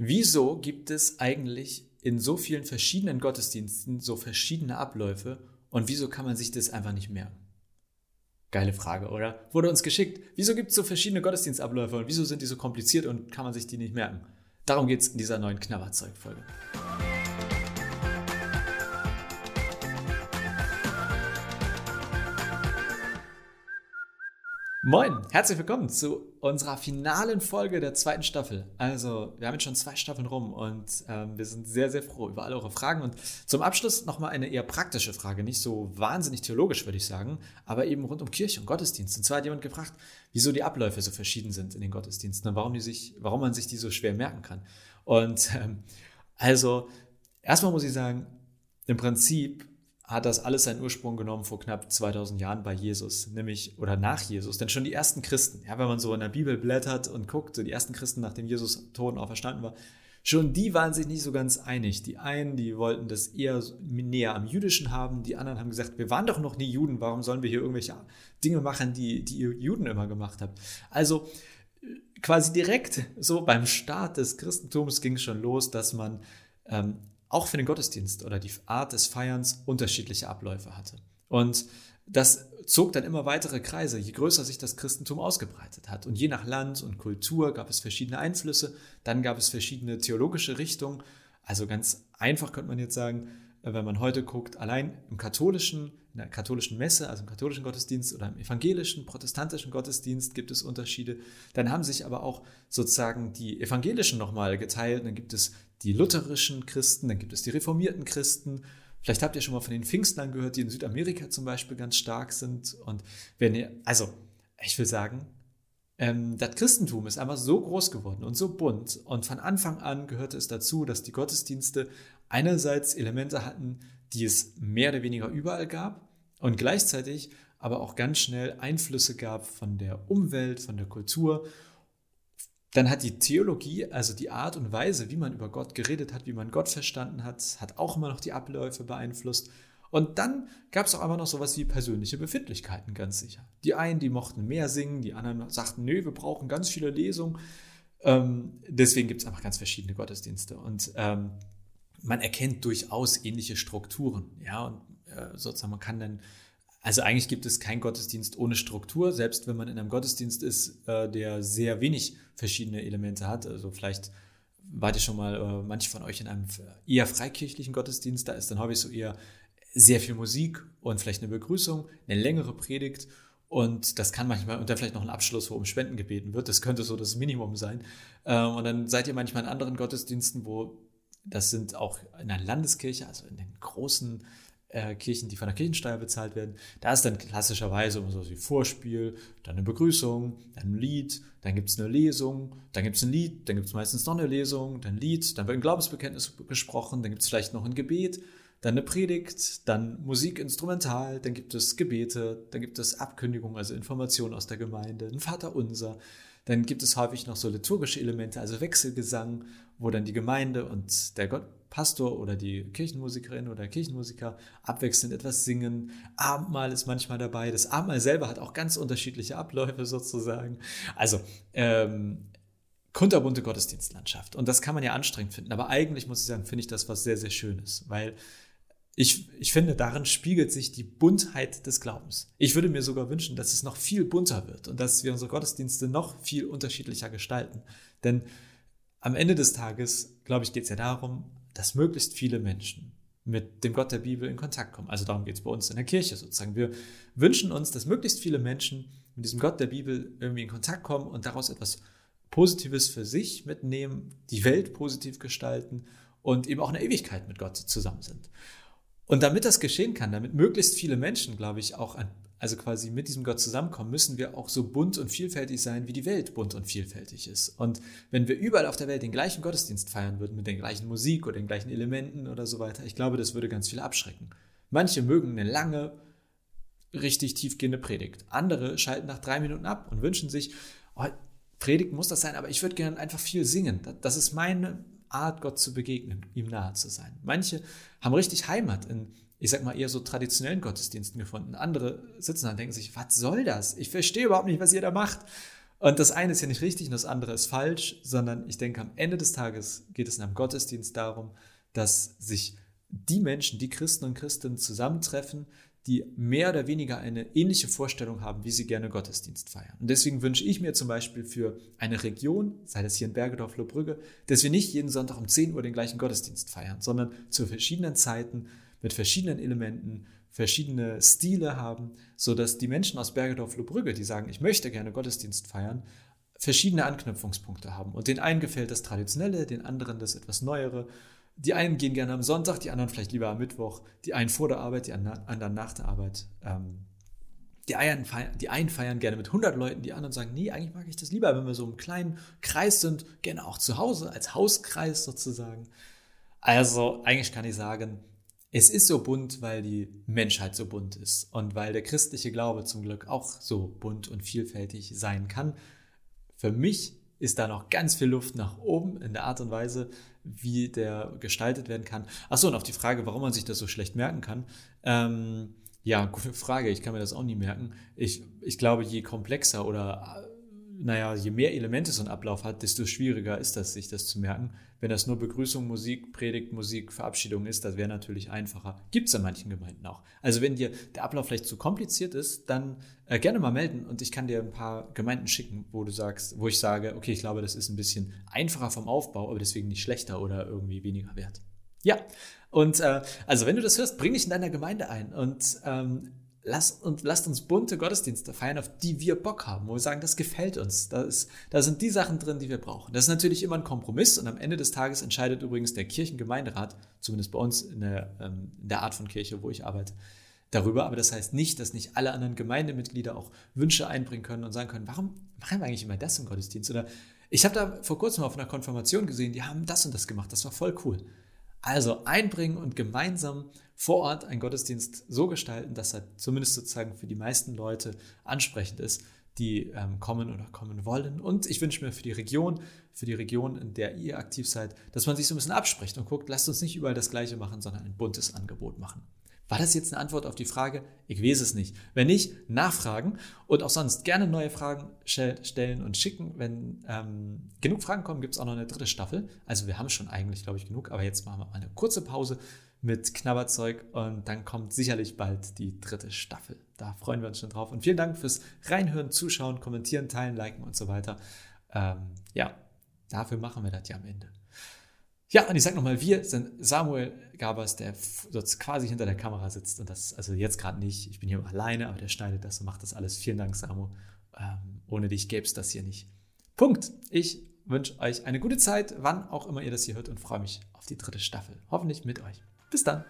wieso gibt es eigentlich in so vielen verschiedenen Gottesdiensten so verschiedene Abläufe und wieso kann man sich das einfach nicht merken? Geile Frage, oder? Wurde uns geschickt. Wieso gibt es so verschiedene Gottesdienstabläufe und wieso sind die so kompliziert und kann man sich die nicht merken? Darum geht es in dieser neuen Knabberzeug-Folge. Moin, herzlich willkommen zu unserer finalen Folge der zweiten Staffel. Also, wir haben jetzt schon zwei Staffeln rum und ähm, wir sind sehr, sehr froh über alle eure Fragen. Und zum Abschluss nochmal eine eher praktische Frage, nicht so wahnsinnig theologisch, würde ich sagen, aber eben rund um Kirche und Gottesdienst. Und zwar hat jemand gefragt, wieso die Abläufe so verschieden sind in den Gottesdiensten und warum, die sich, warum man sich die so schwer merken kann. Und ähm, also, erstmal muss ich sagen, im Prinzip hat das alles seinen Ursprung genommen vor knapp 2000 Jahren bei Jesus, nämlich oder nach Jesus. Denn schon die ersten Christen, ja, wenn man so in der Bibel blättert und guckt, so die ersten Christen, nachdem Jesus tot und auferstanden war, schon die waren sich nicht so ganz einig. Die einen, die wollten das eher näher am Jüdischen haben, die anderen haben gesagt, wir waren doch noch nie Juden, warum sollen wir hier irgendwelche Dinge machen, die, die ihr Juden immer gemacht habt? Also quasi direkt so beim Start des Christentums ging es schon los, dass man ähm, auch für den Gottesdienst oder die Art des Feierns unterschiedliche Abläufe hatte. Und das zog dann immer weitere Kreise, je größer sich das Christentum ausgebreitet hat. Und je nach Land und Kultur gab es verschiedene Einflüsse, dann gab es verschiedene theologische Richtungen. Also ganz einfach könnte man jetzt sagen, wenn man heute guckt, allein im katholischen, in der katholischen Messe, also im katholischen Gottesdienst oder im evangelischen, protestantischen Gottesdienst gibt es Unterschiede. Dann haben sich aber auch sozusagen die evangelischen nochmal geteilt. Dann gibt es die lutherischen Christen, dann gibt es die reformierten Christen. Vielleicht habt ihr schon mal von den Pfingstlern gehört, die in Südamerika zum Beispiel ganz stark sind. Und wenn ihr, also ich will sagen, ähm, das Christentum ist einfach so groß geworden und so bunt. Und von Anfang an gehörte es dazu, dass die Gottesdienste einerseits Elemente hatten, die es mehr oder weniger überall gab und gleichzeitig aber auch ganz schnell Einflüsse gab von der Umwelt, von der Kultur dann hat die Theologie, also die Art und Weise, wie man über Gott geredet hat, wie man Gott verstanden hat, hat auch immer noch die Abläufe beeinflusst. Und dann gab es auch immer noch sowas wie persönliche Befindlichkeiten, ganz sicher. Die einen, die mochten mehr singen, die anderen sagten, nö, wir brauchen ganz viele Lesungen. Ähm, deswegen gibt es einfach ganz verschiedene Gottesdienste. Und ähm, man erkennt durchaus ähnliche Strukturen. Ja, und äh, sozusagen, man kann dann also eigentlich gibt es keinen Gottesdienst ohne Struktur, selbst wenn man in einem Gottesdienst ist, äh, der sehr wenig verschiedene Elemente hat. Also vielleicht wart ihr schon mal, äh, manche von euch in einem eher freikirchlichen Gottesdienst, da ist dann häufig so eher sehr viel Musik und vielleicht eine Begrüßung, eine längere Predigt und das kann manchmal, und dann vielleicht noch ein Abschluss, wo um Spenden gebeten wird, das könnte so das Minimum sein. Ähm, und dann seid ihr manchmal in anderen Gottesdiensten, wo das sind auch in der Landeskirche, also in den großen äh, Kirchen, die von der Kirchensteuer bezahlt werden. Da ist dann klassischerweise immer so wie Vorspiel, dann eine Begrüßung, dann ein Lied, dann gibt es eine Lesung, dann gibt es ein Lied, dann gibt es meistens noch eine Lesung, dann ein Lied, dann wird ein Glaubensbekenntnis gesprochen, dann gibt es vielleicht noch ein Gebet, dann eine Predigt, dann Musik instrumental, dann gibt es Gebete, dann gibt es Abkündigungen, also Informationen aus der Gemeinde, ein Vater unser. Dann gibt es häufig noch so liturgische Elemente, also Wechselgesang, wo dann die Gemeinde und der Gott, Pastor oder die Kirchenmusikerin oder Kirchenmusiker abwechselnd etwas singen. Abendmahl ist manchmal dabei. Das Abendmahl selber hat auch ganz unterschiedliche Abläufe sozusagen. Also, ähm, kunterbunte Gottesdienstlandschaft. Und das kann man ja anstrengend finden. Aber eigentlich muss ich sagen, finde ich das was sehr, sehr Schönes, weil ich, ich finde, darin spiegelt sich die Buntheit des Glaubens. Ich würde mir sogar wünschen, dass es noch viel bunter wird und dass wir unsere Gottesdienste noch viel unterschiedlicher gestalten. Denn am Ende des Tages, glaube ich, geht es ja darum, dass möglichst viele Menschen mit dem Gott der Bibel in Kontakt kommen. Also darum geht es bei uns in der Kirche sozusagen. Wir wünschen uns, dass möglichst viele Menschen mit diesem Gott der Bibel irgendwie in Kontakt kommen und daraus etwas Positives für sich mitnehmen, die Welt positiv gestalten und eben auch in der Ewigkeit mit Gott zusammen sind. Und damit das geschehen kann, damit möglichst viele Menschen, glaube ich, auch an, also quasi mit diesem Gott zusammenkommen, müssen wir auch so bunt und vielfältig sein, wie die Welt bunt und vielfältig ist. Und wenn wir überall auf der Welt den gleichen Gottesdienst feiern würden, mit der gleichen Musik oder den gleichen Elementen oder so weiter, ich glaube, das würde ganz viele abschrecken. Manche mögen eine lange, richtig tiefgehende Predigt. Andere schalten nach drei Minuten ab und wünschen sich, oh, Predigt muss das sein, aber ich würde gerne einfach viel singen. Das ist meine Art, Gott zu begegnen, ihm nahe zu sein. Manche haben richtig Heimat in ich sag mal, eher so traditionellen Gottesdiensten gefunden. Andere sitzen da und denken sich, was soll das? Ich verstehe überhaupt nicht, was ihr da macht. Und das eine ist ja nicht richtig und das andere ist falsch, sondern ich denke, am Ende des Tages geht es in einem Gottesdienst darum, dass sich die Menschen, die Christen und Christinnen zusammentreffen, die mehr oder weniger eine ähnliche Vorstellung haben, wie sie gerne Gottesdienst feiern. Und deswegen wünsche ich mir zum Beispiel für eine Region, sei das hier in Bergedorf, Lohbrügge, dass wir nicht jeden Sonntag um 10 Uhr den gleichen Gottesdienst feiern, sondern zu verschiedenen Zeiten mit verschiedenen Elementen, verschiedene Stile haben, sodass die Menschen aus Bergedorf Lohbrügge, die sagen, ich möchte gerne Gottesdienst feiern, verschiedene Anknüpfungspunkte haben. Und den einen gefällt das Traditionelle, den anderen das etwas Neuere die einen gehen gerne am Sonntag, die anderen vielleicht lieber am Mittwoch, die einen vor der Arbeit, die anderen nach der Arbeit. Ähm, die, einen feiern, die einen feiern gerne mit 100 Leuten, die anderen sagen, nee, eigentlich mag ich das lieber, wenn wir so im kleinen Kreis sind, gerne auch zu Hause, als Hauskreis sozusagen. Also eigentlich kann ich sagen, es ist so bunt, weil die Menschheit so bunt ist und weil der christliche Glaube zum Glück auch so bunt und vielfältig sein kann. Für mich ist da noch ganz viel Luft nach oben in der Art und Weise, wie der gestaltet werden kann. Achso, und auf die Frage, warum man sich das so schlecht merken kann. Ähm, ja, gute Frage. Ich kann mir das auch nie merken. Ich, ich glaube, je komplexer oder naja, je mehr Elemente so ein Ablauf hat, desto schwieriger ist das, sich das zu merken. Wenn das nur Begrüßung, Musik, Predigt, Musik, Verabschiedung ist, das wäre natürlich einfacher. Gibt es in manchen Gemeinden auch. Also wenn dir der Ablauf vielleicht zu kompliziert ist, dann äh, gerne mal melden und ich kann dir ein paar Gemeinden schicken, wo du sagst, wo ich sage, okay, ich glaube, das ist ein bisschen einfacher vom Aufbau, aber deswegen nicht schlechter oder irgendwie weniger wert. Ja, und äh, also wenn du das hörst, bring dich in deiner Gemeinde ein und ähm, lasst, und lasst uns bunte Gottesdienste feiern, auf die wir Bock haben, wo wir sagen, das gefällt uns. Da, ist, da sind die Sachen drin, die wir brauchen. Das ist natürlich immer ein Kompromiss und am Ende des Tages entscheidet übrigens der Kirchengemeinderat, zumindest bei uns in der, ähm, in der Art von Kirche, wo ich arbeite, darüber. Aber das heißt nicht, dass nicht alle anderen Gemeindemitglieder auch Wünsche einbringen können und sagen können, warum machen wir eigentlich immer das im Gottesdienst? Oder ich habe da vor kurzem auf einer Konfirmation gesehen, die haben das und das gemacht, das war voll cool. Also einbringen und gemeinsam vor Ort einen Gottesdienst so gestalten, dass er zumindest sozusagen für die meisten Leute ansprechend ist, die ähm, kommen oder kommen wollen. Und ich wünsche mir für die Region, für die Region, in der ihr aktiv seid, dass man sich so ein bisschen abspricht und guckt, lasst uns nicht überall das Gleiche machen, sondern ein buntes Angebot machen. War das jetzt eine Antwort auf die Frage? Ich weiß es nicht. Wenn nicht, nachfragen und auch sonst gerne neue Fragen stellen und schicken. Wenn ähm, genug Fragen kommen, gibt es auch noch eine dritte Staffel. Also wir haben schon eigentlich, glaube ich, genug, aber jetzt machen wir mal eine kurze Pause mit Knabberzeug und dann kommt sicherlich bald die dritte Staffel. Da freuen wir uns schon drauf. Und vielen Dank fürs Reinhören, Zuschauen, Kommentieren, Teilen, Liken und so weiter. Ähm, ja, dafür machen wir das ja am Ende. Ja, und ich sage nochmal, wir sind Samuel Gabers, der dort quasi hinter der Kamera sitzt und das, also jetzt gerade nicht, ich bin hier alleine, aber der schneidet das und macht das alles. Vielen Dank, Samu. Ähm, ohne dich gäbe es das hier nicht. Punkt. Ich wünsche euch eine gute Zeit, wann auch immer ihr das hier hört und freue mich auf die dritte Staffel. Hoffentlich mit euch. Bis dann.